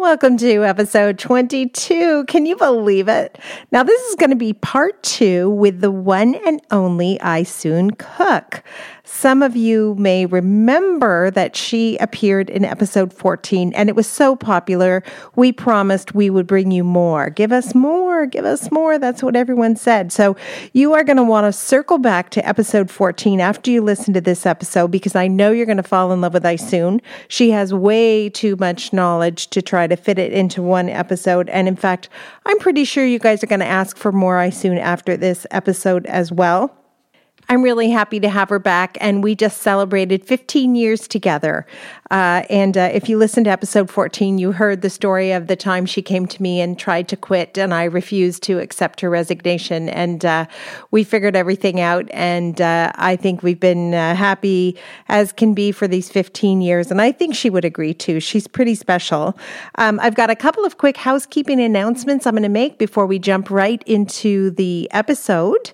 Welcome to episode 22. Can you believe it? Now, this is going to be part two with the one and only Isoon Cook. Some of you may remember that she appeared in episode 14 and it was so popular. We promised we would bring you more. Give us more, give us more. That's what everyone said. So you are going to want to circle back to episode 14 after you listen to this episode because I know you're going to fall in love with Isoon. She has way too much knowledge to try to fit it into one episode. And in fact, I'm pretty sure you guys are going to ask for more Isoon after this episode as well. I'm really happy to have her back, and we just celebrated 15 years together. Uh, and uh, if you listened to episode 14, you heard the story of the time she came to me and tried to quit, and I refused to accept her resignation. And uh, we figured everything out, and uh, I think we've been uh, happy as can be for these 15 years. And I think she would agree too. She's pretty special. Um, I've got a couple of quick housekeeping announcements I'm going to make before we jump right into the episode.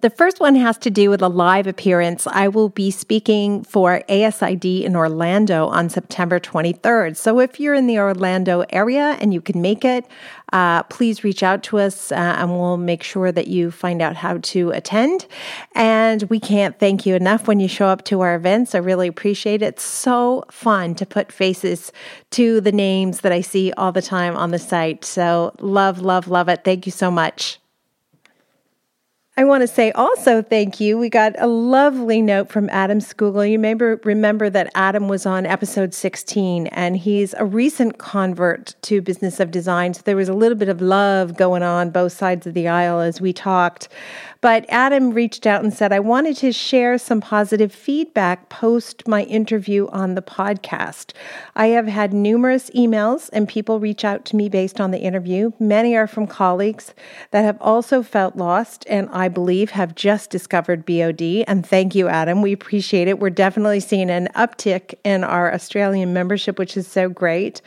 The first one has to do with a live appearance. I will be speaking for ASID in Orlando on September 23rd. So if you're in the Orlando area and you can make it, uh, please reach out to us uh, and we'll make sure that you find out how to attend. And we can't thank you enough when you show up to our events. I really appreciate it. It's so fun to put faces to the names that I see all the time on the site. So love, love, love it. Thank you so much. I want to say also thank you. We got a lovely note from Adam Skugel. You may remember that Adam was on episode 16 and he's a recent convert to Business of Design. So there was a little bit of love going on both sides of the aisle as we talked. But Adam reached out and said, I wanted to share some positive feedback post my interview on the podcast. I have had numerous emails and people reach out to me based on the interview. Many are from colleagues that have also felt lost and I believe have just discovered BOD. And thank you, Adam. We appreciate it. We're definitely seeing an uptick in our Australian membership, which is so great.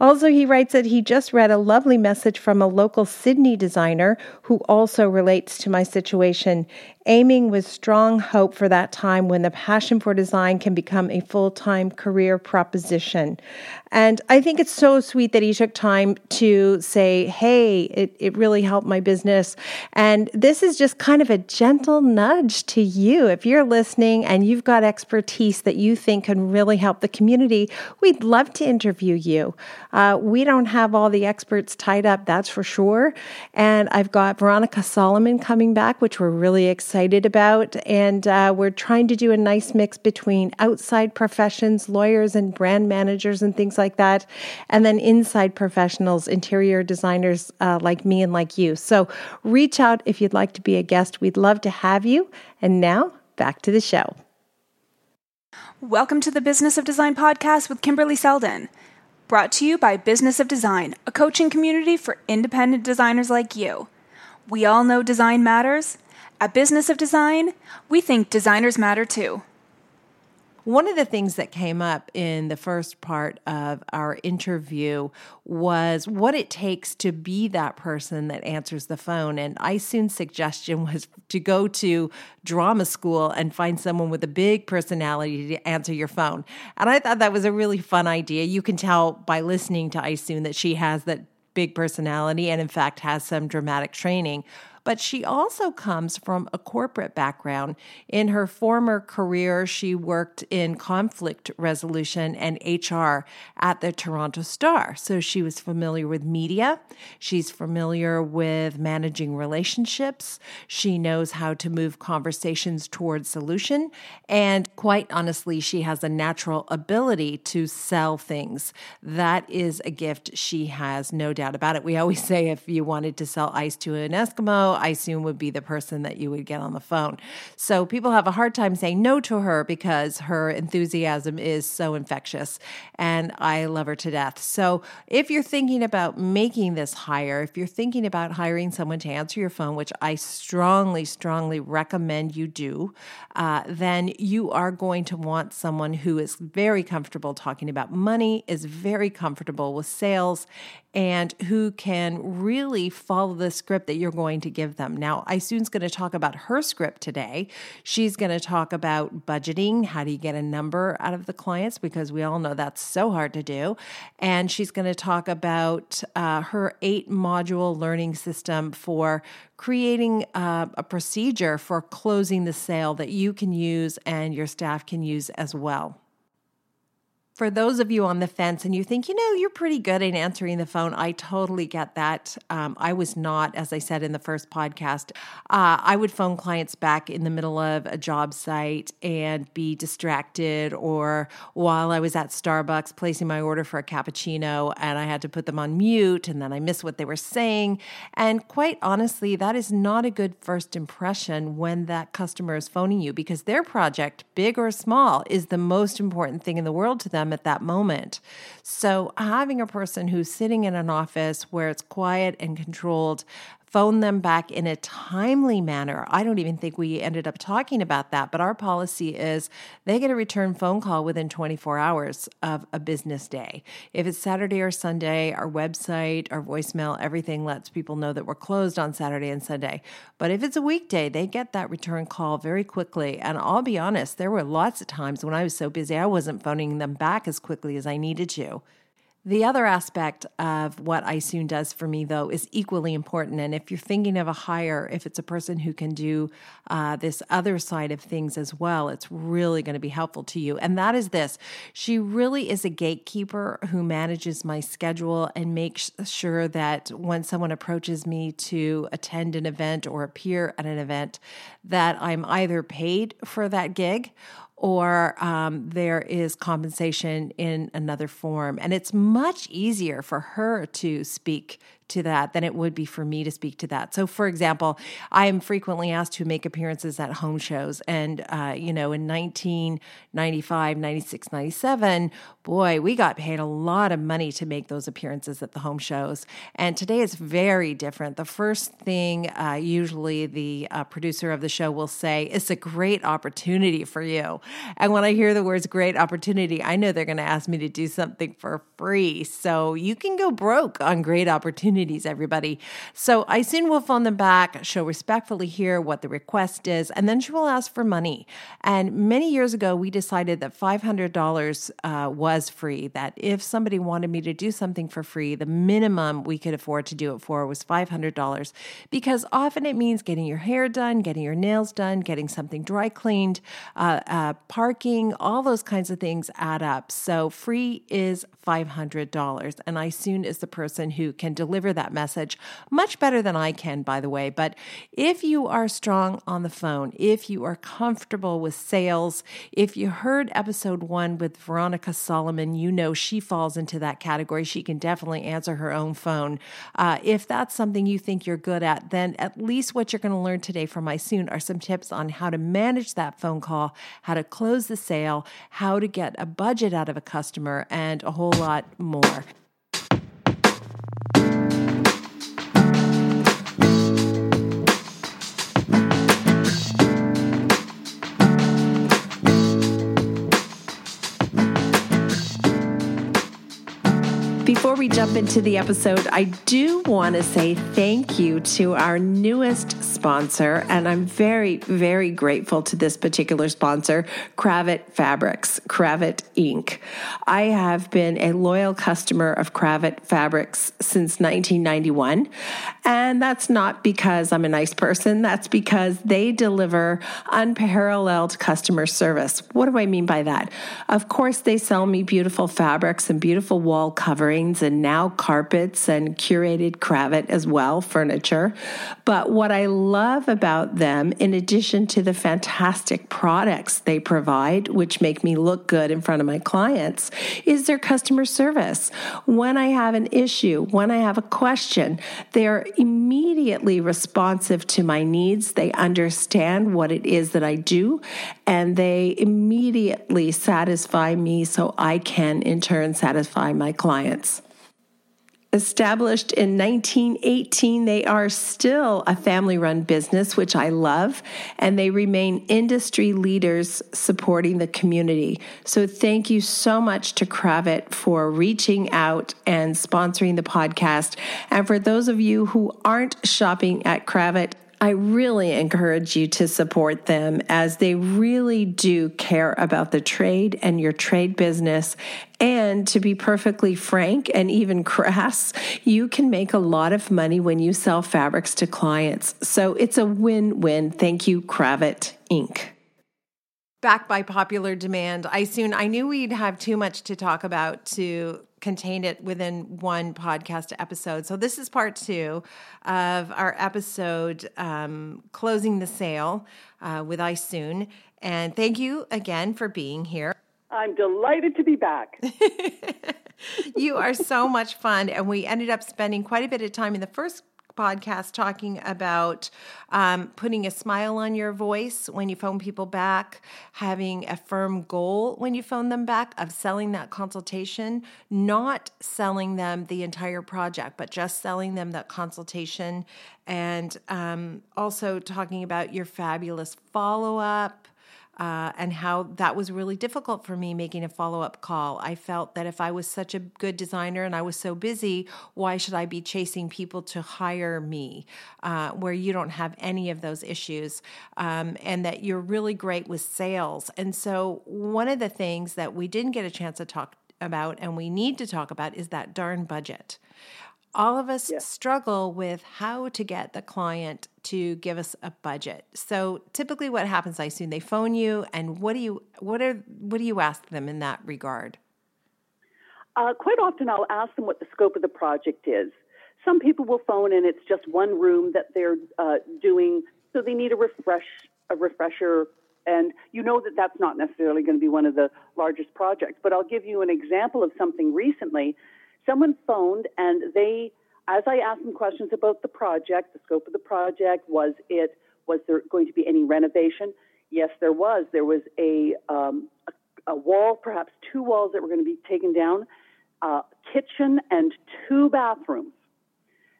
Also, he writes that he just read a lovely message from a local Sydney designer who also relates to my situation aiming with strong hope for that time when the passion for design can become a full time career proposition. And I think it's so sweet that he took time to say, hey, it, it really helped my business. And this is just kind of a gentle nudge to you. If you're listening and you've got expertise that you think can really help the community, we'd love to interview you. Uh, we don't have all the experts tied up, that's for sure. And I've got Veronica Solomon coming back, which we're really excited about. And uh, we're trying to do a nice mix between outside professions, lawyers and brand managers and things like that, and then inside professionals, interior designers uh, like me and like you. So reach out if you'd like to be a guest. We'd love to have you. And now back to the show. Welcome to the Business of Design podcast with Kimberly Seldon. Brought to you by Business of Design, a coaching community for independent designers like you. We all know design matters, at Business of Design, we think designers matter too. One of the things that came up in the first part of our interview was what it takes to be that person that answers the phone. And Isoon's suggestion was to go to drama school and find someone with a big personality to answer your phone. And I thought that was a really fun idea. You can tell by listening to Isoon that she has that big personality and, in fact, has some dramatic training but she also comes from a corporate background. In her former career, she worked in conflict resolution and HR at the Toronto Star. So she was familiar with media. She's familiar with managing relationships. She knows how to move conversations towards solution. And quite honestly, she has a natural ability to sell things. That is a gift she has, no doubt about it. We always say if you wanted to sell ice to an Eskimo, Isoon would be the person that you would get on the phone. So people have a hard time saying no to her because her enthusiasm is so infectious and I love her to death. So if you're thinking about making this hire, if you're thinking about hiring someone to answer your phone, which I strongly, strongly recommend you do, uh, then you are going to want someone who is very comfortable talking about money, is very comfortable with sales, and who can really follow the script that you're going to give them. Now, Isoon's going to talk about her script today. She's going to talk about budgeting. How do you get a number out of the clients? Because we all know that's so hard to do. And she's going to talk about uh, her eight module learning system for creating uh, a procedure for closing the sale that you can use and your staff can use as well for those of you on the fence and you think, you know, you're pretty good at answering the phone, I totally get that. Um, I was not, as I said in the first podcast, uh, I would phone clients back in the middle of a job site and be distracted, or while I was at Starbucks placing my order for a cappuccino and I had to put them on mute and then I missed what they were saying. And quite honestly, that is not a good first impression when that customer is phoning you because their project, big or small, is the most important thing in the world to them them at that moment. So, having a person who's sitting in an office where it's quiet and controlled, phone them back in a timely manner. I don't even think we ended up talking about that, but our policy is they get a return phone call within 24 hours of a business day. If it's Saturday or Sunday, our website, our voicemail, everything lets people know that we're closed on Saturday and Sunday. But if it's a weekday, they get that return call very quickly. And I'll be honest, there were lots of times when I was so busy, I wasn't phoning them back as quickly as I needed to. The other aspect of what Isoon does for me, though, is equally important. And if you're thinking of a hire, if it's a person who can do uh, this other side of things as well, it's really going to be helpful to you. And that is this she really is a gatekeeper who manages my schedule and makes sure that when someone approaches me to attend an event or appear at an event, that I'm either paid for that gig or um, there is compensation in another form. And it's much easier for her to speak to that than it would be for me to speak to that. So, for example, I am frequently asked to make appearances at home shows. And, uh, you know, in 1995, 96, 97, boy, we got paid a lot of money to make those appearances at the home shows. And today it's very different. The first thing, uh, usually, the uh, producer of the show will say, it's a great opportunity for you. And when I hear the words great opportunity, I know they're going to ask me to do something for free. So you can go broke on great opportunity opportunities, everybody. So Isoon will phone them back. She'll respectfully hear what the request is, and then she will ask for money. And many years ago, we decided that $500 uh, was free, that if somebody wanted me to do something for free, the minimum we could afford to do it for was $500 because often it means getting your hair done, getting your nails done, getting something dry cleaned, uh, uh, parking, all those kinds of things add up. So free is $500. And Isoon is the person who can deliver deliver that message much better than I can, by the way. But if you are strong on the phone, if you are comfortable with sales, if you heard episode one with Veronica Solomon, you know she falls into that category. She can definitely answer her own phone. Uh, if that's something you think you're good at, then at least what you're going to learn today from Isoon are some tips on how to manage that phone call, how to close the sale, how to get a budget out of a customer, and a whole lot more. We jump into the episode, I do want to say thank you to our newest sponsor, and I'm very, very grateful to this particular sponsor, Kravet Fabrics, Kravet Inc. I have been a loyal customer of Kravet Fabrics since 1991, and that's not because I'm a nice person, that's because they deliver unparalleled customer service. What do I mean by that? Of course, they sell me beautiful fabrics and beautiful wall coverings and now carpets and curated Kravet as well, furniture. But what I love about them, in addition to the fantastic products they provide, which make me look good in front of my clients, is their customer service. When I have an issue, when I have a question, they're immediately responsive to my needs. They understand what it is that I do, and they immediately satisfy me so I can, in turn, satisfy my clients. Established in 1918, they are still a family run business, which I love, and they remain industry leaders supporting the community. So, thank you so much to Kravet for reaching out and sponsoring the podcast. And for those of you who aren't shopping at Kravet, I really encourage you to support them as they really do care about the trade and your trade business. And to be perfectly frank and even crass, you can make a lot of money when you sell fabrics to clients. So it's a win win. Thank you, Kravet Inc back by popular demand. Isoon I knew we'd have too much to talk about to contain it within one podcast episode. So this is part two of our episode um, closing the sale uh, with Isoon. And thank you again for being here. I'm delighted to be back. you are so much fun. And we ended up spending quite a bit of time in the first podcast talking about um, putting a smile on your voice when you phone people back, having a firm goal when you phone them back of selling that consultation, not selling them the entire project, but just selling them that consultation, and um, also talking about your fabulous follow up uh, and how that was really difficult for me making a follow up call. I felt that if I was such a good designer and I was so busy, why should I be chasing people to hire me uh, where you don't have any of those issues? Um, and that you're really great with sales. And so, one of the things that we didn't get a chance to talk about and we need to talk about is that darn budget all of us yes. struggle with how to get the client to give us a budget. So typically what happens I assume they phone you and what do you what are what do you ask them in that regard? Uh, quite often I'll ask them what the scope of the project is. Some people will phone and it's just one room that they're uh, doing so they need a refresh a refresher and you know that that's not necessarily going to be one of the largest projects but I'll give you an example of something recently someone phoned and they, as I asked them questions about the project, the scope of the project, was it, was there going to be any renovation? Yes, there was. There was a, um, a, a, wall, perhaps two walls that were going to be taken down, uh, kitchen and two bathrooms.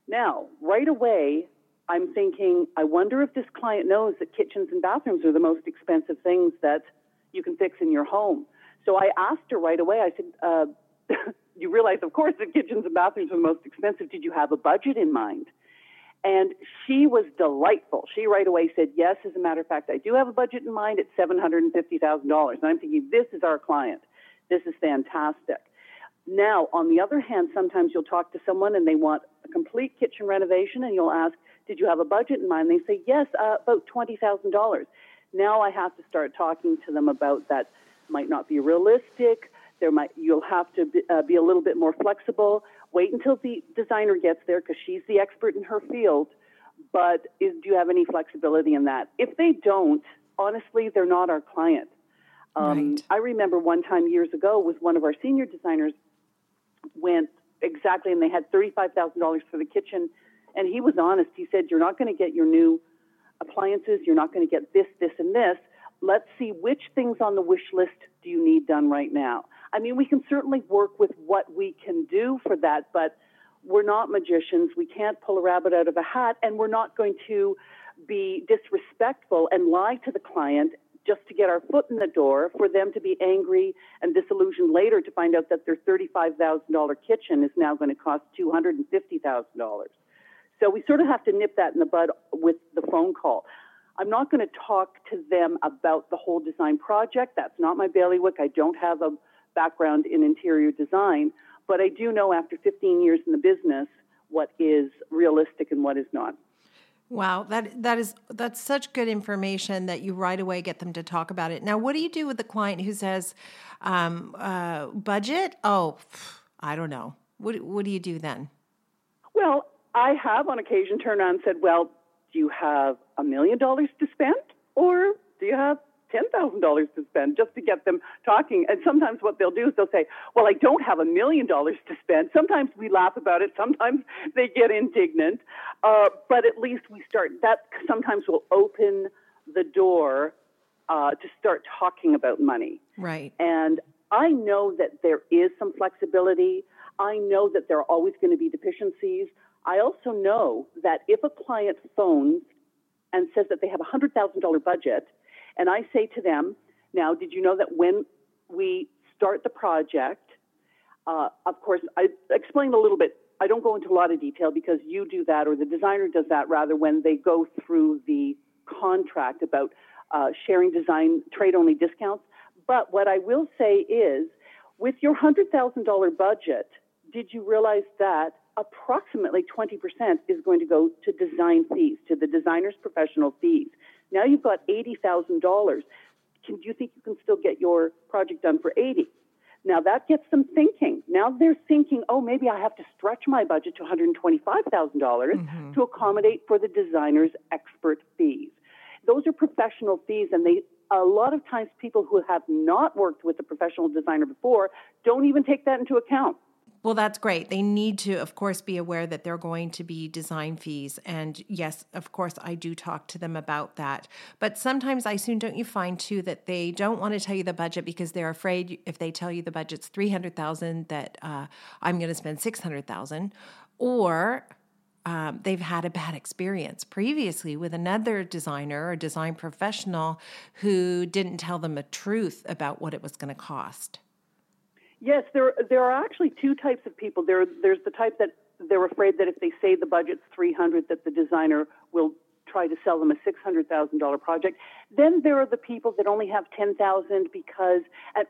Now, right away, I'm thinking, I wonder if this client knows that kitchens and bathrooms are the most expensive things that you can fix in your home. So I asked her right away, I said, uh, you realize, of course, that kitchens and bathrooms are the most expensive. Did you have a budget in mind? And she was delightful. She right away said, Yes, as a matter of fact, I do have a budget in mind. It's $750,000. And I'm thinking, This is our client. This is fantastic. Now, on the other hand, sometimes you'll talk to someone and they want a complete kitchen renovation, and you'll ask, Did you have a budget in mind? They say, Yes, uh, about $20,000. Now I have to start talking to them about that might not be realistic there might you'll have to be, uh, be a little bit more flexible. Wait until the designer gets there because she's the expert in her field. But is, do you have any flexibility in that? If they don't, honestly, they're not our client. Um, right. I remember one time years ago with one of our senior designers went exactly, and they had thirty-five thousand dollars for the kitchen, and he was honest. He said, "You're not going to get your new appliances. You're not going to get this, this, and this. Let's see which things on the wish list do you need done right now." I mean, we can certainly work with what we can do for that, but we're not magicians. We can't pull a rabbit out of a hat, and we're not going to be disrespectful and lie to the client just to get our foot in the door for them to be angry and disillusioned later to find out that their $35,000 kitchen is now going to cost $250,000. So we sort of have to nip that in the bud with the phone call. I'm not going to talk to them about the whole design project. That's not my bailiwick. I don't have a background in interior design, but I do know after 15 years in the business what is realistic and what is not. Wow, that that is that's such good information that you right away get them to talk about it. Now, what do you do with the client who says, um, uh, "Budget? Oh, I don't know. What What do you do then? Well, I have on occasion turned around and said, "Well, do you have a million dollars to spend, or do you have $10,000 to spend just to get them talking. And sometimes what they'll do is they'll say, Well, I don't have a million dollars to spend. Sometimes we laugh about it. Sometimes they get indignant. Uh, but at least we start, that sometimes will open the door uh, to start talking about money. Right. And I know that there is some flexibility. I know that there are always going to be deficiencies. I also know that if a client phones and says that they have a $100,000 budget and I say to them, now, did you know that when we start the project, uh, of course, I explained a little bit. I don't go into a lot of detail because you do that or the designer does that rather when they go through the contract about uh, sharing design trade only discounts. But what I will say is, with your $100,000 budget, did you realize that approximately 20% is going to go to design fees, to the designer's professional fees? Now you've got $80,000. Can, do you think you can still get your project done for 80? Now that gets them thinking. Now they're thinking, oh, maybe I have to stretch my budget to $125,000 mm-hmm. to accommodate for the designer's expert fees. Those are professional fees, and they a lot of times people who have not worked with a professional designer before don't even take that into account. Well, that's great. They need to, of course, be aware that they're going to be design fees. And yes, of course, I do talk to them about that. But sometimes Isoon don't you find too that they don't want to tell you the budget because they're afraid if they tell you the budget's 300,000 that uh, I'm going to spend 600,000 or um, they've had a bad experience previously with another designer or design professional who didn't tell them the truth about what it was going to cost. Yes, there there are actually two types of people. There there's the type that they're afraid that if they say the budget's 300 that the designer will try to sell them a $600,000 project. Then there are the people that only have 10,000 because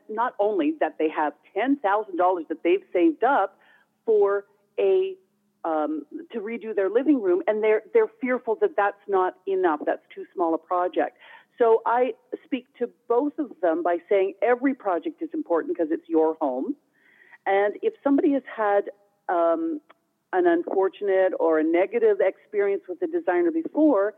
not only that they have $10,000 that they've saved up for a um, to redo their living room, and they're they're fearful that that's not enough. That's too small a project. So I speak to both of them by saying every project is important because it's your home. And if somebody has had um, an unfortunate or a negative experience with a designer before,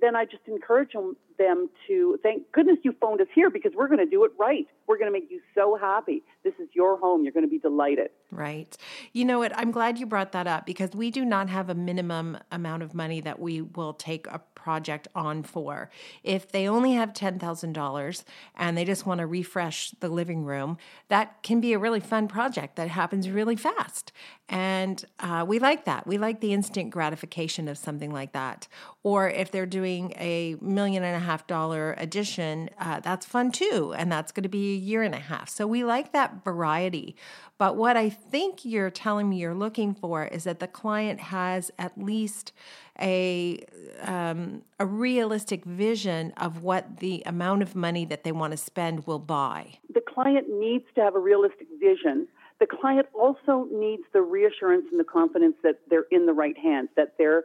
then I just encourage them, them to thank goodness you phoned us here because we're going to do it right. We're going to make you so happy. This is your home. You're going to be delighted. Right. You know what? I'm glad you brought that up because we do not have a minimum amount of money that we will take a project on for. If they only have $10,000 and they just want to refresh the living room, that can be a really fun project that happens really fast. And uh, we like that. We like the instant gratification of something like that. Or if they're doing a million and a dollar addition, uh, that's fun too. And that's going to be a year and a half. So we like that variety. But what I think you're telling me you're looking for is that the client has at least a um, a realistic vision of what the amount of money that they want to spend will buy. The client needs to have a realistic vision. The client also needs the reassurance and the confidence that they're in the right hands, that they're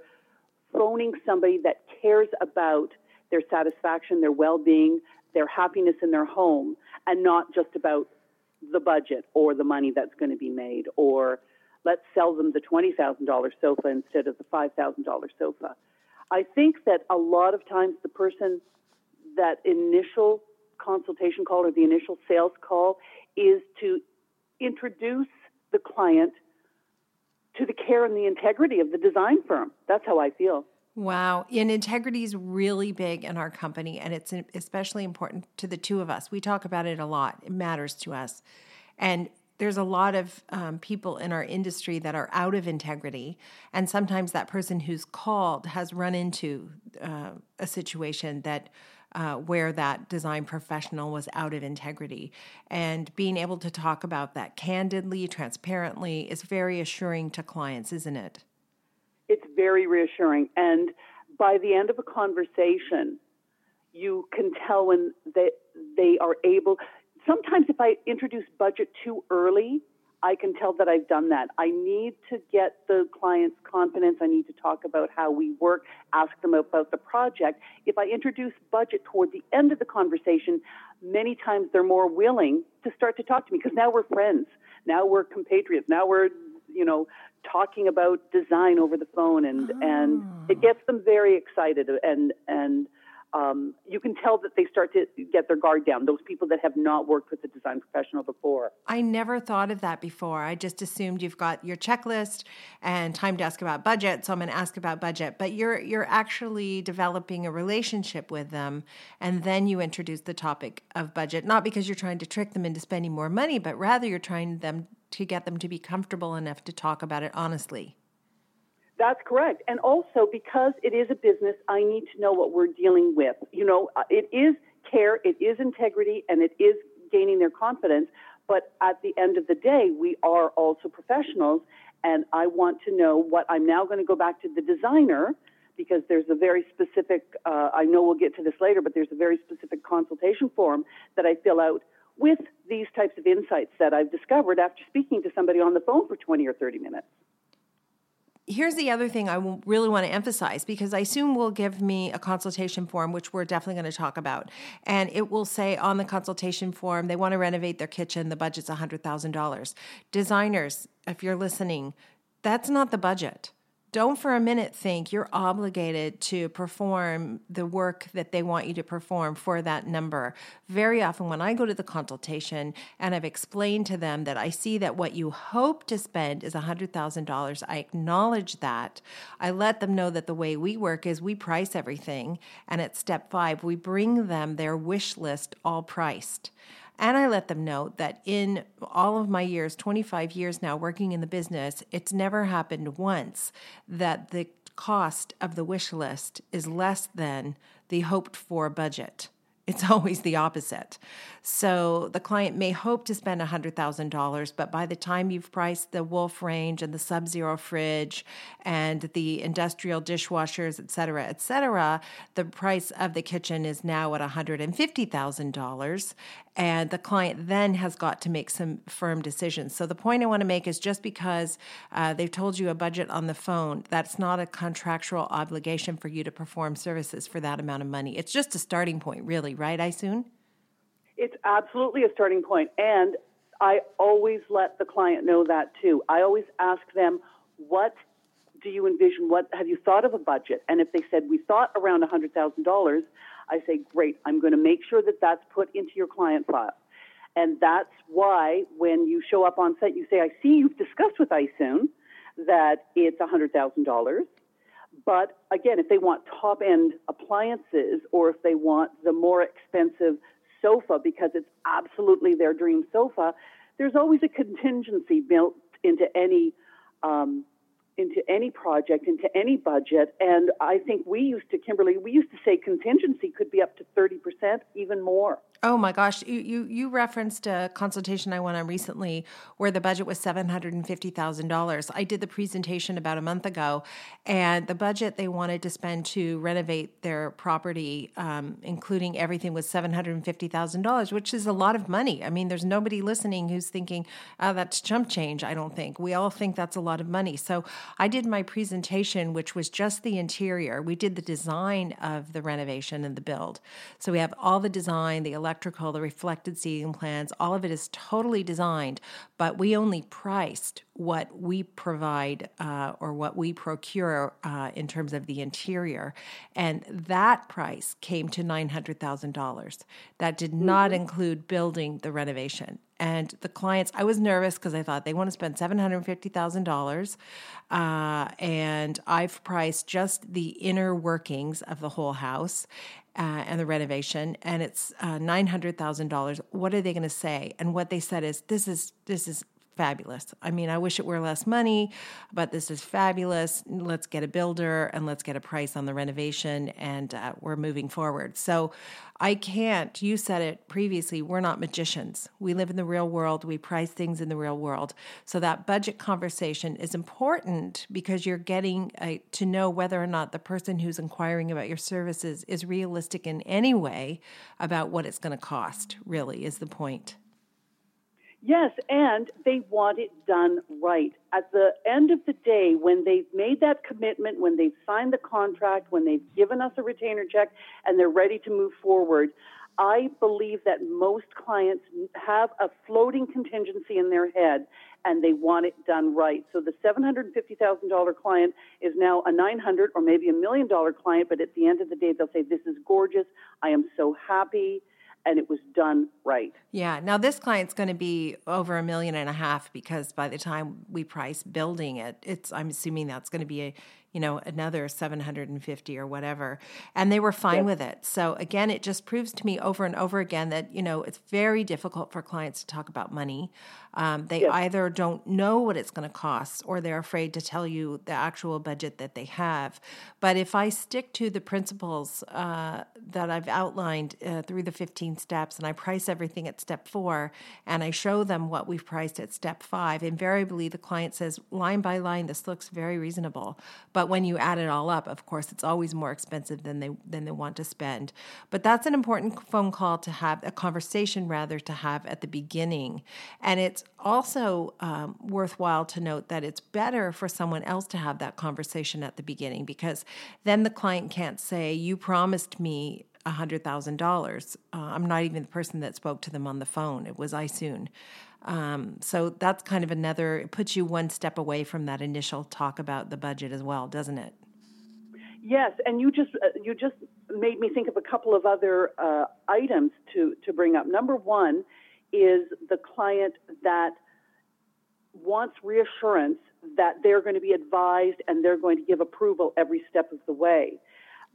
phoning somebody that cares about their satisfaction, their well-being, their happiness in their home, and not just about the budget or the money that's going to be made or let's sell them the $20,000 sofa instead of the $5,000 sofa. I think that a lot of times the person that initial consultation call or the initial sales call is to introduce the client to the care and the integrity of the design firm. That's how I feel. Wow. And integrity is really big in our company, and it's especially important to the two of us. We talk about it a lot, it matters to us. And there's a lot of um, people in our industry that are out of integrity. And sometimes that person who's called has run into uh, a situation that uh, where that design professional was out of integrity. And being able to talk about that candidly, transparently is very assuring to clients, isn't it? It's very reassuring. And by the end of a conversation, you can tell when they, they are able, sometimes if I introduce budget too early, I can tell that I've done that. I need to get the client's confidence. I need to talk about how we work, ask them about the project. If I introduce budget toward the end of the conversation, many times they're more willing to start to talk to me because now we're friends. Now we're compatriots. Now we're you know, talking about design over the phone, and oh. and it ah. gets them very excited, and and um, you can tell that they start to get their guard down. Those people that have not worked with a design professional before. I never thought of that before. I just assumed you've got your checklist and time to ask about budget, so I'm going to ask about budget. But you're you're actually developing a relationship with them, and then you introduce the topic of budget, not because you're trying to trick them into spending more money, but rather you're trying them to get them to be comfortable enough to talk about it honestly. That's correct. And also because it is a business, I need to know what we're dealing with. You know, uh, it is care, it is integrity, and it is gaining their confidence. But at the end of the day, we are also professionals. And I want to know what I'm now going to go back to the designer because there's a very specific, uh, I know we'll get to this later, but there's a very specific consultation form that I fill out with these types of insights that I've discovered after speaking to somebody on the phone for 20 or 30 minutes here's the other thing I really want to emphasize because Isoon will give me a consultation form, which we're definitely going to talk about. And it will say on the consultation form, they want to renovate their kitchen, the budget's $100,000. Designers, if you're listening, that's not the budget don't for a minute think you're obligated to perform the work that they want you to perform for that number. Very often, when I go to the consultation and I've explained to them that I see that what you hope to spend is $100,000, I acknowledge that. I let them know that the way we work is we price everything. And at step five, we bring them their wish list all priced. And I let them know that in all of my years, 25 years now working in the business, it's never happened once that the cost of the wish list is less than the hoped for budget. It's always the opposite. So the client may hope to spend $100,000, but by the time you've priced the Wolf range and the Sub Zero fridge and the industrial dishwashers, et cetera, et cetera, the price of the kitchen is now at $150,000. And the client then has got to make some firm decisions. So the point I want to make is just because uh, they've told you a budget on the phone, that's not a contractual obligation for you to perform services for that amount of money. It's just a starting point, really, right, Isoon? It's absolutely a starting point, and I always let the client know that too. I always ask them, "What do you envision? What have you thought of a budget?" And if they said we thought around hundred thousand dollars, I say, "Great. I'm going to make sure that that's put into your client file." And that's why when you show up on site, you say, "I see you've discussed with Isoon that it's hundred thousand dollars." But again, if they want top end appliances or if they want the more expensive sofa because it's absolutely their dream sofa, there's always a contingency built into any um, into any project, into any budget. And I think we used to, Kimberly, we used to say contingency could be up to 30%, even more. Oh my gosh, you, you, you referenced a consultation I went on recently where the budget was $750,000. I did the presentation about a month ago, and the budget they wanted to spend to renovate their property, um, including everything, was $750,000, which is a lot of money. I mean, there's nobody listening who's thinking, oh, that's chump change, I don't think. We all think that's a lot of money. So I did my presentation, which was just the interior. We did the design of the renovation and the build. So we have all the design, the electrical, the reflected ceiling plans, all of it is totally designed, but we only priced what we provide uh, or what we procure uh, in terms of the interior. And that price came to $900,000. That did not mm-hmm. include building the renovation. And the clients, I was nervous because I thought they want to spend $750,000. Uh, and I've priced just the inner workings of the whole house. Uh, and the renovation, and it's uh, nine hundred thousand dollars. What are they going to say? And what they said is, "This is this is fabulous. I mean, I wish it were less money, but this is fabulous. Let's get a builder and let's get a price on the renovation, and uh, we're moving forward. So I can't, you said it previously, we're not magicians. We live in the real world, we price things in the real world. So that budget conversation is important because you're getting uh, to know whether or not the person who's inquiring about your services is realistic in any way about what it's going to cost, really, is the point. Yes, and they want it done right. At the end of the day, when they've made that commitment, when they've signed the contract, when they've given us a retainer check, and they're ready to move forward, I believe that most clients have a floating contingency in their head and they want it done right. So the $750,000 client is now a 900 or maybe a million dollar client, but at the end of the day, they'll say, This is gorgeous. I am so happy and it was done right. Yeah. Now this client's going to be over a million and a half because by the time we price building it, it's I'm assuming that's going to be a you know, another 750 or whatever. And they were fine with it. So again, it just proves to me over and over again that, you know, it's very difficult for clients to talk about money. Um, they either don't know what it's going to cost or they're afraid to tell you the actual budget that they have. But if I stick to the principles uh, that I've outlined uh, through the 15 steps and I price everything at step four and I show them what we've priced at step five, invariably the client says, line by line, this looks very reasonable. But but when you add it all up, of course, it's always more expensive than they than they want to spend. But that's an important phone call to have, a conversation rather to have at the beginning. And it's also um, worthwhile to note that it's better for someone else to have that conversation at the beginning because then the client can't say, "You promised me." $100,000. Uh, I'm not even the person that spoke to them on the phone. It was Isoon. Um, so that's kind of another, it puts you one step away from that initial talk about the budget as well, doesn't it? Yes, and you just uh, you just made me think of a couple of other uh, items to to bring up. Number one is the client that wants reassurance that they're going to be advised and they're going to give approval every step of the way.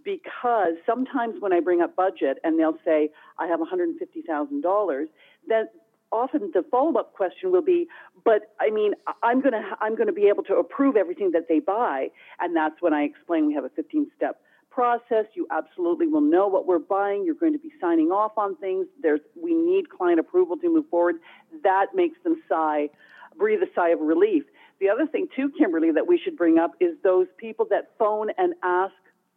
Because sometimes when I bring up budget and they'll say I have $150,000, then often the follow-up question will be, but I mean, I'm going to I'm going to be able to approve everything that they buy, and that's when I explain we have a 15-step process. You absolutely will know what we're buying. You're going to be signing off on things. There's we need client approval to move forward. That makes them sigh, breathe a sigh of relief. The other thing too, Kimberly, that we should bring up is those people that phone and ask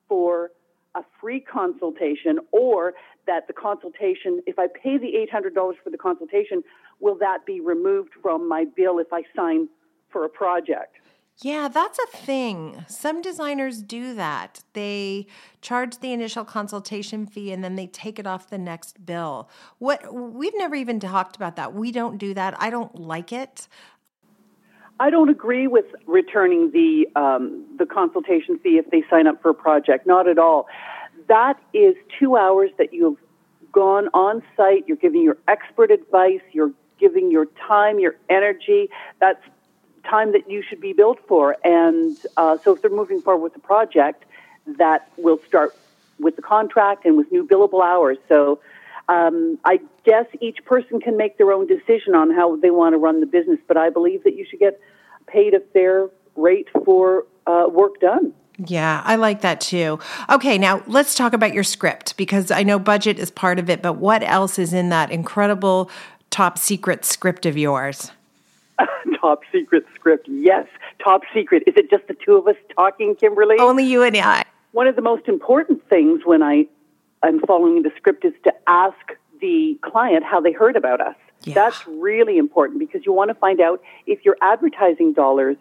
for a free consultation or that the consultation, if I pay the $800 for the consultation, will that be removed from my bill if I sign for a project? Yeah, that's a thing. Some designers do that. They charge the initial consultation fee and then they take it off the next bill. What we've never even talked about that. We don't do that. I don't like it. I don't agree with returning the um, the consultation fee if they sign up for a project. Not at all. That is two hours that you've gone on site. You're giving your expert advice. You're giving your time, your energy. That's time that you should be billed for. And uh, so, if they're moving forward with the project, that will start with the contract and with new billable hours. So um, I guess each person can make their own decision on how they want to run the business, but I believe that you should get paid a fair rate for uh, work done. Yeah, I like that too. Okay, now let's talk about your script because I know budget is part of it, but what else is in that incredible top secret script of yours? top secret script, yes, top secret. Is it just the two of us talking, Kimberly? Only you and I. One of the most important things when I I'm following the script is to ask the client how they heard about us. Yeah. That's really important because you want to find out if your advertising dollars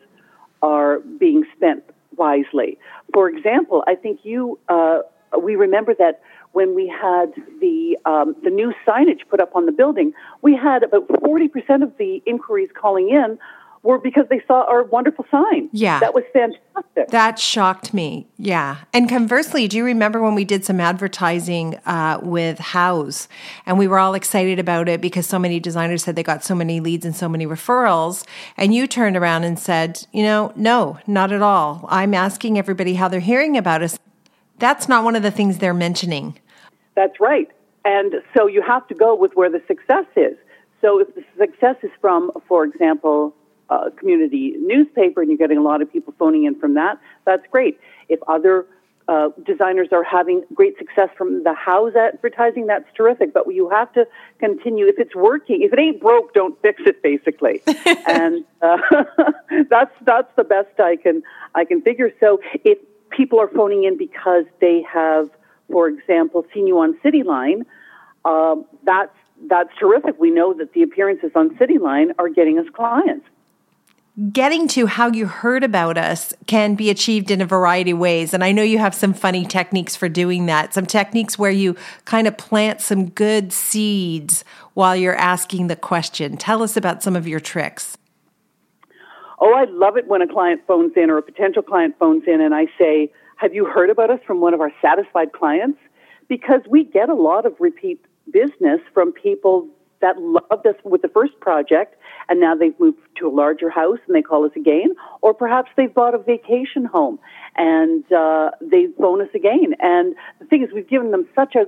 are being spent wisely. For example, I think you uh, we remember that when we had the um, the new signage put up on the building, we had about forty percent of the inquiries calling in were because they saw our wonderful sign. Yeah. That was fantastic. That shocked me. Yeah. And conversely, do you remember when we did some advertising uh, with House and we were all excited about it because so many designers said they got so many leads and so many referrals? And you turned around and said, you know, no, not at all. I'm asking everybody how they're hearing about us. That's not one of the things they're mentioning. That's right. And so you have to go with where the success is. So if the success is from, for example, uh, community newspaper and you're getting a lot of people phoning in from that, that's great. If other uh, designers are having great success from the house advertising, that's terrific. But you have to continue. If it's working, if it ain't broke, don't fix it. Basically, and uh, that's that's the best I can I can figure. So if people are phoning in because they have, for example, seen you on Cityline, uh, that's that's terrific. We know that the appearances on Cityline are getting us clients. Getting to how you heard about us can be achieved in a variety of ways. And I know you have some funny techniques for doing that, some techniques where you kind of plant some good seeds while you're asking the question. Tell us about some of your tricks. Oh, I love it when a client phones in or a potential client phones in and I say, Have you heard about us from one of our satisfied clients? Because we get a lot of repeat business from people that loved us with the first project and now they've moved to a larger house and they call us again, or perhaps they've bought a vacation home and uh, they phone us again. And the thing is, we've given them such a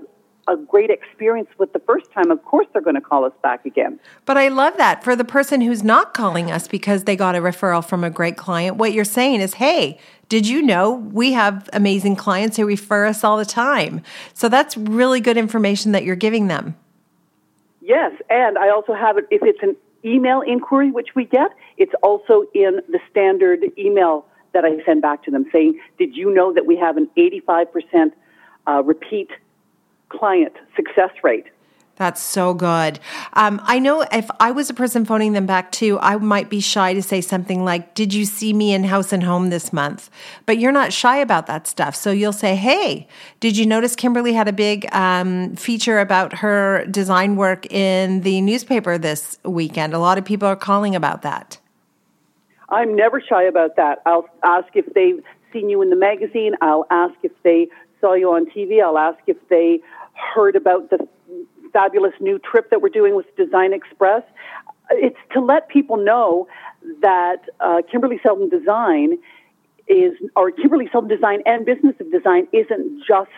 a great experience with the first time, of course they're going to call us back again. But I love that for the person who's not calling us because they got a referral from a great client. What you're saying is, hey, did you know we have amazing clients who refer us all the time? So that's really good information that you're giving them. Yes, and I also have it if it's an email inquiry, which we get, it's also in the standard email that I send back to them saying, Did you know that we have an 85% uh, repeat client success rate? That's so good. Um, I know if I was a person phoning them back too, I might be shy to say something like, Did you see me in House and Home this month? But you're not shy about that stuff. So you'll say, Hey, did you notice Kimberly had a big um, feature about her design work in the newspaper this weekend? A lot of people are calling about that. I'm never shy about that. I'll ask if they've seen you in the magazine. I'll ask if they saw you on TV. I'll ask if they heard about the fabulous new trip that we're doing with Design Express. It's to let people know that uh, Kimberly Seldon Design is, or Kimberly Seldon Design and Business of Design isn't just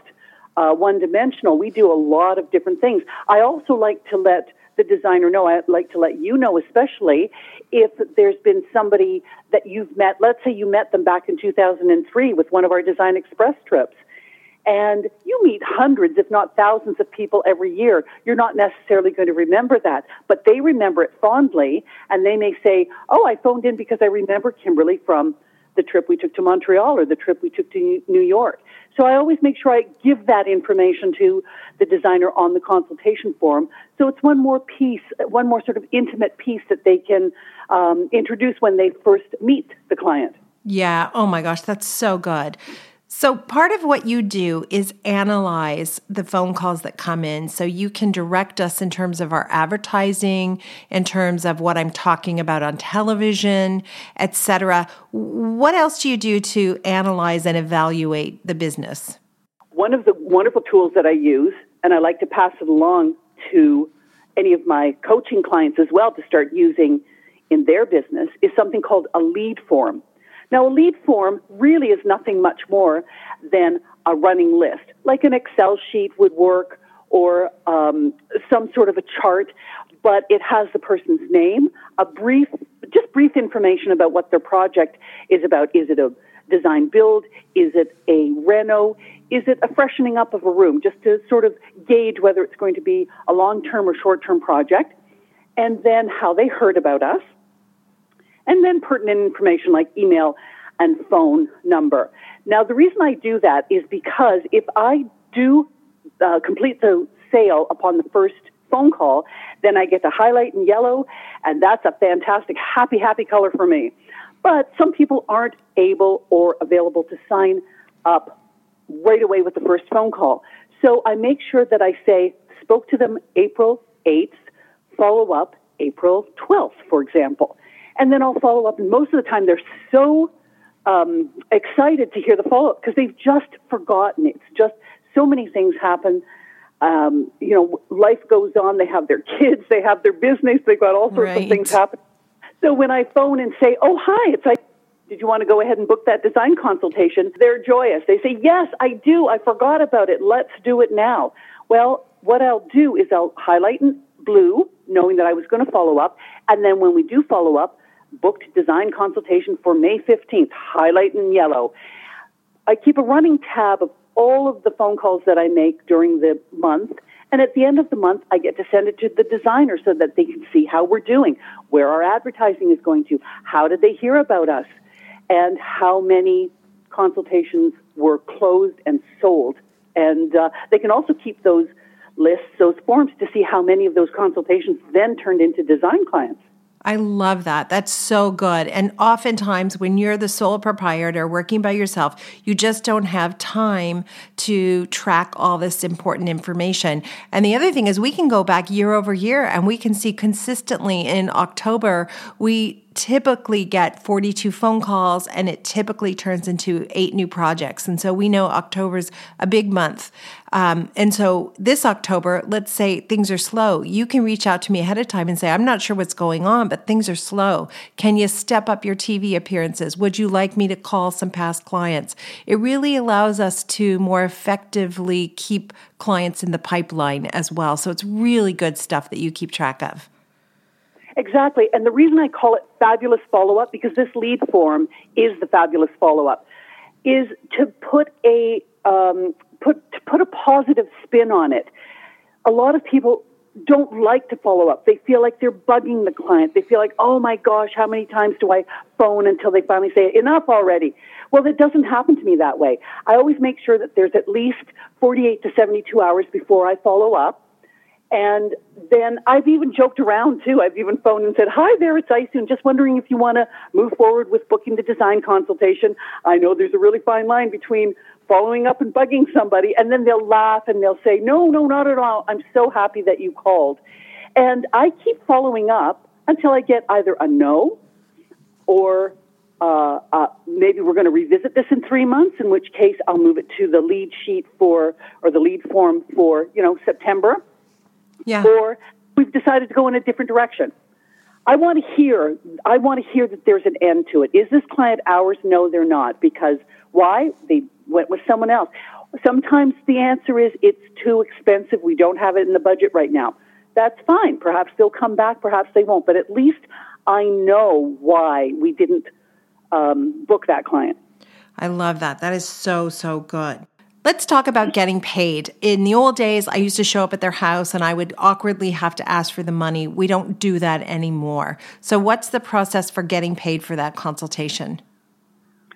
uh, one dimensional. We do a lot of different things. I also like to let the designer know, I'd like to let you know, especially if there's been somebody that you've met. Let's say you met them back in 2003 with one of our Design Express trips and you meet hundreds, if not thousands of people every year. You're not necessarily going to remember that, but they remember it fondly and they may say, Oh, I phoned in because I remember Kimberly from the trip we took to Montreal or the trip we took to New York. So I always make sure I give that information to the designer on the consultation form. So it's one more piece, one more sort of intimate piece that they can um, introduce when they first meet the client. Yeah. Oh my gosh, that's so good. So, part of what you do is analyze the phone calls that come in so you can direct us in terms of our advertising, in terms of what I'm talking about on television, etc. What else do you do to analyze and evaluate the business? One of the wonderful tools that I use, and I like to pass it along to any of my coaching clients as well to start using in their business, is something called a lead form. Now, a lead form really is nothing much more than a running list, like an Excel sheet would work or um, some sort of a chart, but it has the person's name, a brief, just brief information about what their project is about. Is it a design build? Is it a reno? Is it a freshening up of a room? Just to sort of gauge whether it's going to be a long term or short term project. And then how they heard about us and then pertinent information like email and phone number. Now, the reason I do that is because if I do uh, complete the sale upon the first phone call, then I get to highlight in yellow, and that's a fantastic, happy, happy color for me. But some people aren't able or available to sign up right away with the first phone call. So I make sure that I say, spoke to them April 8th, follow up April 12th, for example and then I'll follow up. And most of the time, they're so um, excited to hear the follow up because they've just forgotten. It's just so many things happen. Um, you know, life goes on. They have their kids, they have their business, they've got all sorts right. of things happen. So when I phone and say, "Oh, hi," it's like. Did you want to go ahead and book that design consultation? They're joyous. They say, Yes, I do. I forgot about it. Let's do it now. Well, what I'll do is I'll highlight in blue, knowing that I was going to follow up. And then when we do follow up, booked design consultation for May 15th, highlight in yellow. I keep a running tab of all of the phone calls that I make during the month. And at the end of the month, I get to send it to the designer so that they can see how we're doing, where our advertising is going to, how did they hear about us, and how many consultations were closed and sold. And uh, they can also keep those lists, those forms, to see how many of those consultations then turned into design clients. I love that. That's so good. And oftentimes, when you're the sole proprietor working by yourself, you just don't have time to track all this important information. And the other thing is, we can go back year over year and we can see consistently in October, we typically get 42 phone calls and it typically turns into eight new projects. And so we know October's a big month. Um, and so this October, let's say things are slow. You can reach out to me ahead of time and say, I'm not sure what's going on, but things are slow. Can you step up your TV appearances? Would you like me to call some past clients? It really allows us to more effectively keep clients in the pipeline as well. So it's really good stuff that you keep track of. Exactly. And the reason I call it fabulous follow up, because this lead form is the fabulous follow up, is to put a um, put to put a positive spin on it. A lot of people don't like to follow up. They feel like they're bugging the client. They feel like, oh my gosh, how many times do I phone until they finally say enough already? Well, it doesn't happen to me that way. I always make sure that there's at least 48 to 72 hours before I follow up. And then I've even joked around too. I've even phoned and said, Hi there, it's Isoon. Just wondering if you want to move forward with booking the design consultation. I know there's a really fine line between following up and bugging somebody, and then they'll laugh and they'll say, No, no, not at all. I'm so happy that you called. And I keep following up until I get either a no or uh, uh, maybe we're going to revisit this in three months, in which case I'll move it to the lead sheet for, or the lead form for, you know, September yeah. or we've decided to go in a different direction. I want to hear. I want to hear that there's an end to it. Is this client ours? No, they're not. Because why? They went with someone else. Sometimes the answer is it's too expensive. We don't have it in the budget right now. That's fine. Perhaps they'll come back. Perhaps they won't. But at least I know why we didn't um, book that client. I love that. That is so so good. Let's talk about getting paid. In the old days, I used to show up at their house and I would awkwardly have to ask for the money. We don't do that anymore. So, what's the process for getting paid for that consultation?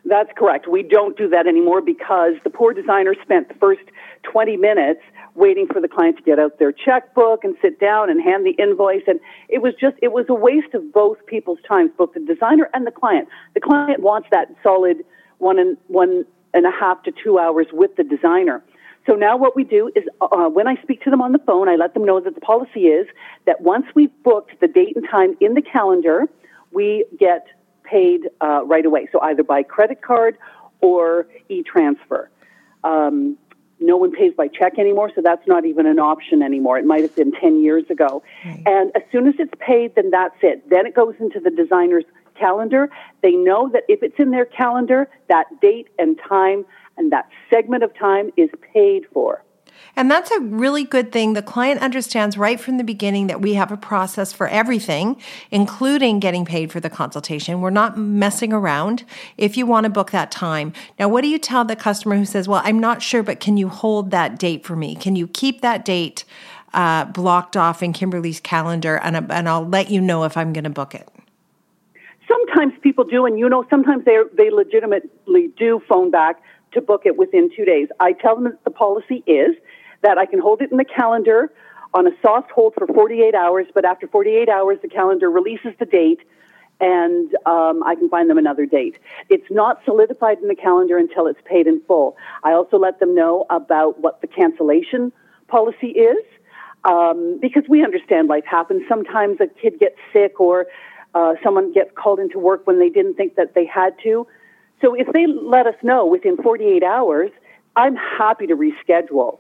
That's correct. We don't do that anymore because the poor designer spent the first 20 minutes waiting for the client to get out their checkbook and sit down and hand the invoice. And it was just, it was a waste of both people's time, both the designer and the client. The client wants that solid one and one and a half to two hours with the designer. So now what we do is uh, when I speak to them on the phone, I let them know that the policy is that once we've booked the date and time in the calendar, we get paid uh, right away. So either by credit card or e-transfer. Um, no one pays by check anymore, so that's not even an option anymore. It might have been 10 years ago. Right. And as soon as it's paid, then that's it. Then it goes into the designer's calendar. They know that if it's in their calendar, that date and time and that segment of time is paid for. And that's a really good thing. The client understands right from the beginning that we have a process for everything, including getting paid for the consultation. We're not messing around if you want to book that time. Now, what do you tell the customer who says, Well, I'm not sure, but can you hold that date for me? Can you keep that date uh, blocked off in Kimberly's calendar and, and I'll let you know if I'm going to book it? Sometimes people do, and you know, sometimes they they legitimately do phone back to book it within two days. I tell them that the policy is that I can hold it in the calendar on a soft hold for 48 hours, but after 48 hours, the calendar releases the date and um, I can find them another date. It's not solidified in the calendar until it's paid in full. I also let them know about what the cancellation policy is um, because we understand life happens. Sometimes a kid gets sick or uh, someone gets called into work when they didn't think that they had to. So if they let us know within 48 hours, I'm happy to reschedule.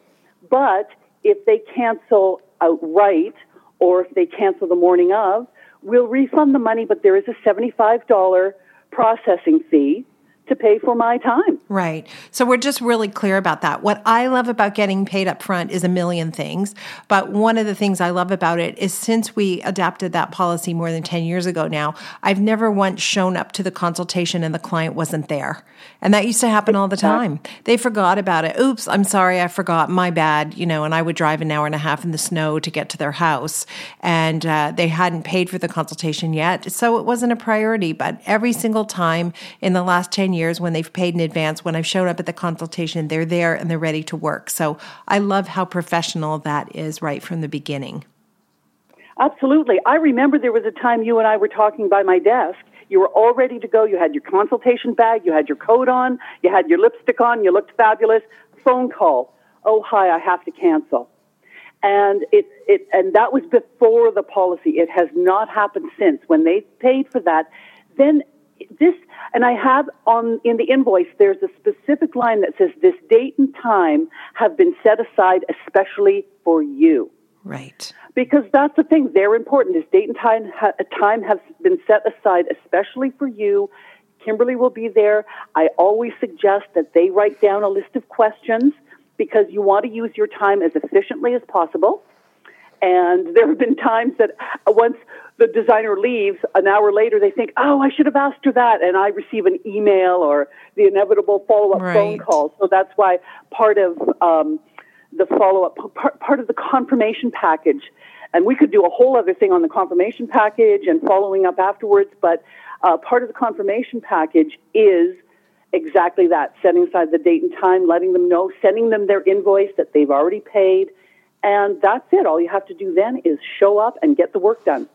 But if they cancel outright or if they cancel the morning of, we'll refund the money, but there is a $75 processing fee to pay for my time. Right. So we're just really clear about that. What I love about getting paid up front is a million things. But one of the things I love about it is since we adapted that policy more than 10 years ago now, I've never once shown up to the consultation and the client wasn't there. And that used to happen all the time. They forgot about it. Oops, I'm sorry, I forgot. My bad. You know, and I would drive an hour and a half in the snow to get to their house. And uh, they hadn't paid for the consultation yet. So it wasn't a priority. But every single time in the last 10 years when they've paid in advance, when I've shown up at the consultation, they're there and they're ready to work. So I love how professional that is right from the beginning. Absolutely. I remember there was a time you and I were talking by my desk. You were all ready to go. You had your consultation bag, you had your coat on, you had your lipstick on, you looked fabulous. Phone call. Oh, hi, I have to cancel. And it, it, and that was before the policy. It has not happened since. When they paid for that, then this, and I have on, in the invoice, there's a specific line that says this date and time have been set aside especially for you. Right. Because that's the thing. They're important. This date and time, ha- time has been set aside especially for you. Kimberly will be there. I always suggest that they write down a list of questions because you want to use your time as efficiently as possible. And there have been times that uh, once the designer leaves, an hour later they think, oh, I should have asked her that. And I receive an email or the inevitable follow up right. phone call. So that's why part of um, the follow up, part, part of the confirmation package, and we could do a whole other thing on the confirmation package and following up afterwards, but uh, part of the confirmation package is exactly that setting aside the date and time, letting them know, sending them their invoice that they've already paid. And that's it. All you have to do then is show up and get the work done.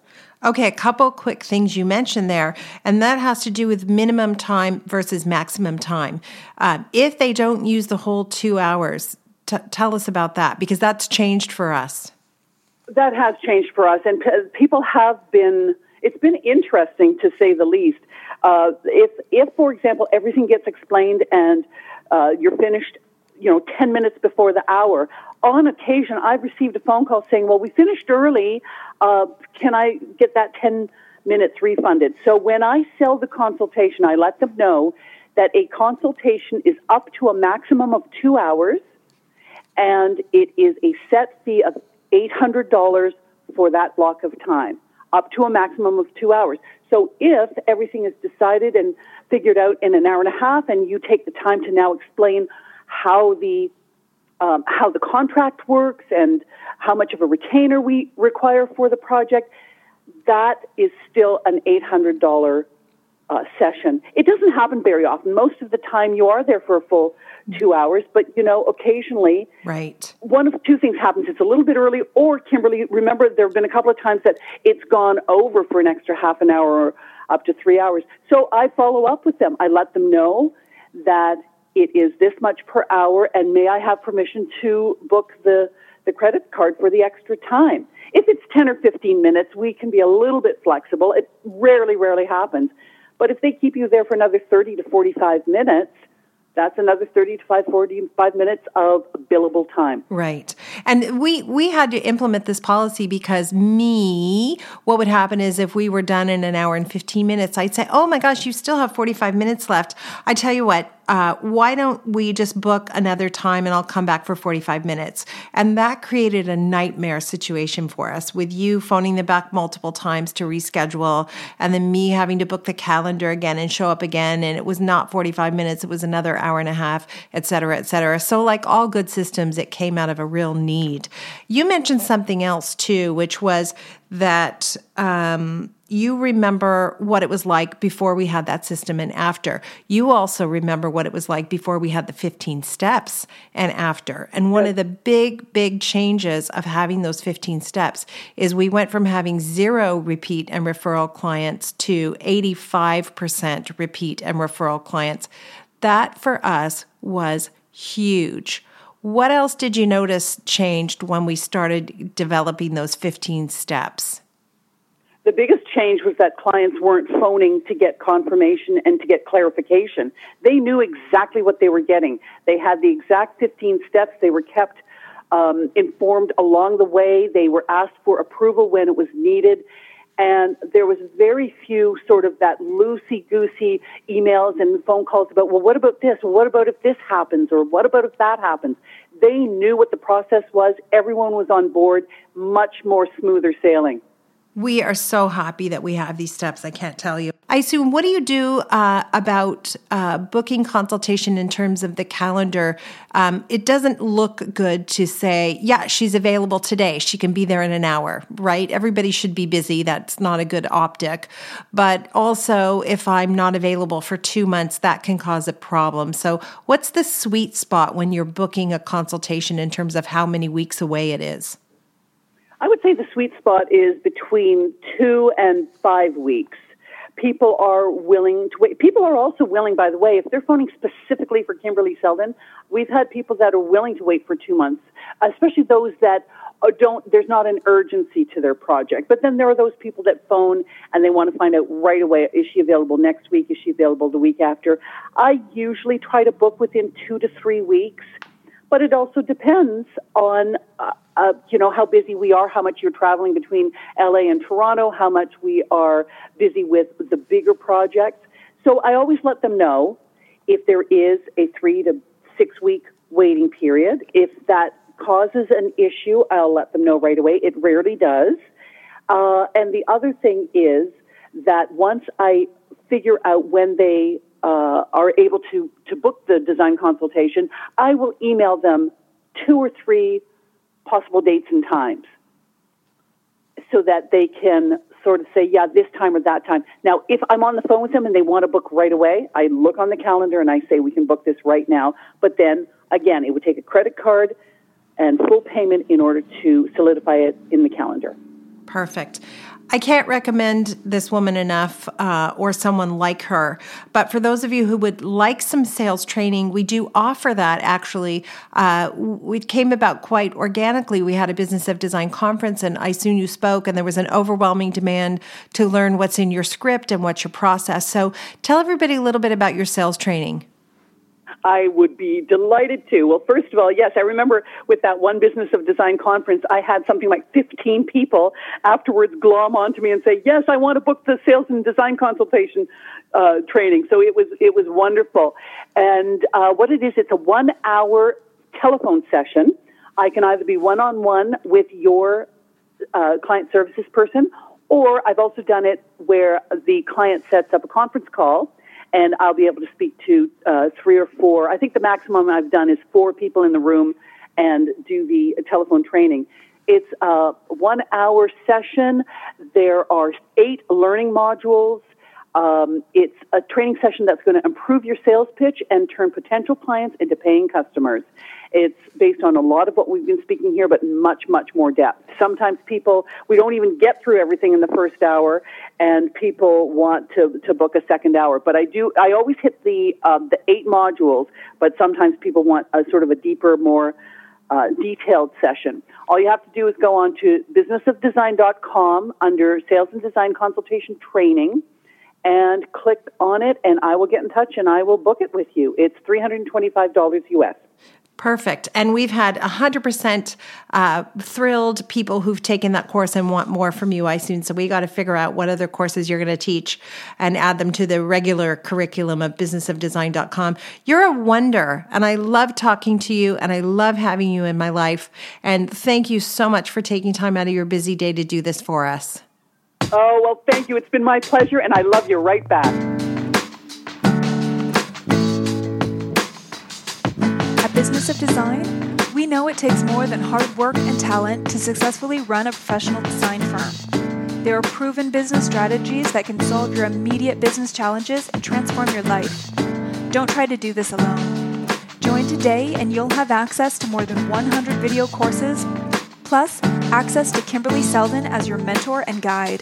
Okay, a couple quick things you mentioned there, and that has to do with minimum time versus maximum time. Uh, if they don't use the whole two hours, t- tell us about that because that's changed for us. That has changed for us, and p- people have been. It's been interesting to say the least. Uh, if, if, for example, everything gets explained and uh, you're finished, you know, 10 minutes before the hour, on occasion I've received a phone call saying, well, we finished early. Uh, can I get that 10 minutes refunded? So when I sell the consultation, I let them know that a consultation is up to a maximum of two hours and it is a set fee of $800 for that block of time, up to a maximum of two hours. So if everything is decided and figured out in an hour and a half, and you take the time to now explain how the um, how the contract works and how much of a retainer we require for the project, that is still an eight hundred dollar uh, session. It doesn't happen very often. Most of the time, you are there for a full two hours, but you know, occasionally, right? One of two things happens: it's a little bit early, or Kimberly. Remember, there have been a couple of times that it's gone over for an extra half an hour or up to three hours. So I follow up with them. I let them know that it is this much per hour, and may I have permission to book the the credit card for the extra time. If it's 10 or 15 minutes, we can be a little bit flexible. It rarely, rarely happens. But if they keep you there for another 30 to 45 minutes, that's another 30 to 5, 45 minutes of billable time. Right. And we we had to implement this policy because me, what would happen is if we were done in an hour and 15 minutes, I'd say, "Oh my gosh, you still have 45 minutes left." I tell you what, uh, why don't we just book another time and I'll come back for 45 minutes? And that created a nightmare situation for us with you phoning them back multiple times to reschedule and then me having to book the calendar again and show up again. And it was not 45 minutes, it was another hour and a half, et cetera, et cetera. So, like all good systems, it came out of a real need. You mentioned something else too, which was that um, you remember what it was like before we had that system and after. You also remember what it was like before we had the 15 steps and after. And one of the big, big changes of having those 15 steps is we went from having zero repeat and referral clients to 85% repeat and referral clients. That for us was huge. What else did you notice changed when we started developing those 15 steps? The biggest change was that clients weren't phoning to get confirmation and to get clarification. They knew exactly what they were getting. They had the exact 15 steps. They were kept um, informed along the way. They were asked for approval when it was needed. And there was very few sort of that loosey goosey emails and phone calls about, well, what about this? What about if this happens? Or what about if that happens? They knew what the process was. Everyone was on board. Much more smoother sailing. We are so happy that we have these steps. I can't tell you. Isoon, what do you do uh, about uh, booking consultation in terms of the calendar? Um, it doesn't look good to say, yeah, she's available today. She can be there in an hour, right? Everybody should be busy. That's not a good optic. But also, if I'm not available for two months, that can cause a problem. So, what's the sweet spot when you're booking a consultation in terms of how many weeks away it is? I would say the sweet spot is between two and five weeks. People are willing to wait. People are also willing, by the way, if they're phoning specifically for Kimberly Seldon, we've had people that are willing to wait for two months, especially those that uh, don't, there's not an urgency to their project. But then there are those people that phone and they want to find out right away, is she available next week? Is she available the week after? I usually try to book within two to three weeks but it also depends on uh, uh, you know how busy we are, how much you're traveling between LA and Toronto, how much we are busy with the bigger projects. So I always let them know if there is a three to six week waiting period. If that causes an issue, I'll let them know right away. It rarely does. Uh, and the other thing is that once I figure out when they uh, are able to, to book the design consultation, I will email them two or three possible dates and times so that they can sort of say, yeah, this time or that time. Now, if I'm on the phone with them and they want to book right away, I look on the calendar and I say, we can book this right now. But then, again, it would take a credit card and full payment in order to solidify it in the calendar. Perfect. I can't recommend this woman enough uh, or someone like her. But for those of you who would like some sales training, we do offer that actually. Uh, it came about quite organically. We had a Business of Design conference and Isoon you spoke, and there was an overwhelming demand to learn what's in your script and what's your process. So tell everybody a little bit about your sales training. I would be delighted to. Well, first of all, yes, I remember with that one Business of Design conference, I had something like 15 people afterwards glom onto me and say, yes, I want to book the sales and design consultation uh, training. So it was, it was wonderful. And uh, what it is, it's a one hour telephone session. I can either be one on one with your uh, client services person, or I've also done it where the client sets up a conference call and I'll be able to speak to uh, three or four. I think the maximum I've done is four people in the room and do the telephone training. It's a one hour session. There are eight learning modules. Um, it's a training session that's going to improve your sales pitch and turn potential clients into paying customers. It's based on a lot of what we've been speaking here, but much, much more depth. Sometimes people, we don't even get through everything in the first hour, and people want to, to book a second hour. But I do, I always hit the, um, the eight modules, but sometimes people want a sort of a deeper, more uh, detailed session. All you have to do is go on to businessofdesign.com under Sales and Design Consultation Training and click on it, and I will get in touch and I will book it with you. It's $325 US. Perfect. And we've had 100% uh, thrilled people who've taken that course and want more from you, Isoon. So we got to figure out what other courses you're going to teach and add them to the regular curriculum of businessofdesign.com. You're a wonder. And I love talking to you and I love having you in my life. And thank you so much for taking time out of your busy day to do this for us. Oh, well, thank you. It's been my pleasure. And I love you right back. Of Design, we know it takes more than hard work and talent to successfully run a professional design firm. There are proven business strategies that can solve your immediate business challenges and transform your life. Don't try to do this alone. Join today and you'll have access to more than 100 video courses, plus access to Kimberly Seldon as your mentor and guide.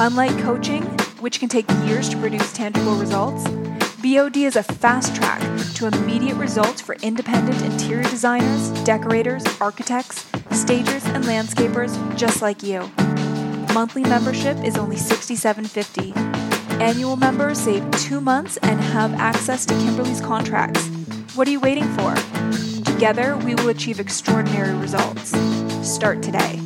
Unlike coaching, which can take years to produce tangible results, BOD is a fast track to immediate results for independent interior designers, decorators, architects, stagers, and landscapers just like you. Monthly membership is only $67.50. Annual members save two months and have access to Kimberly's contracts. What are you waiting for? Together, we will achieve extraordinary results. Start today.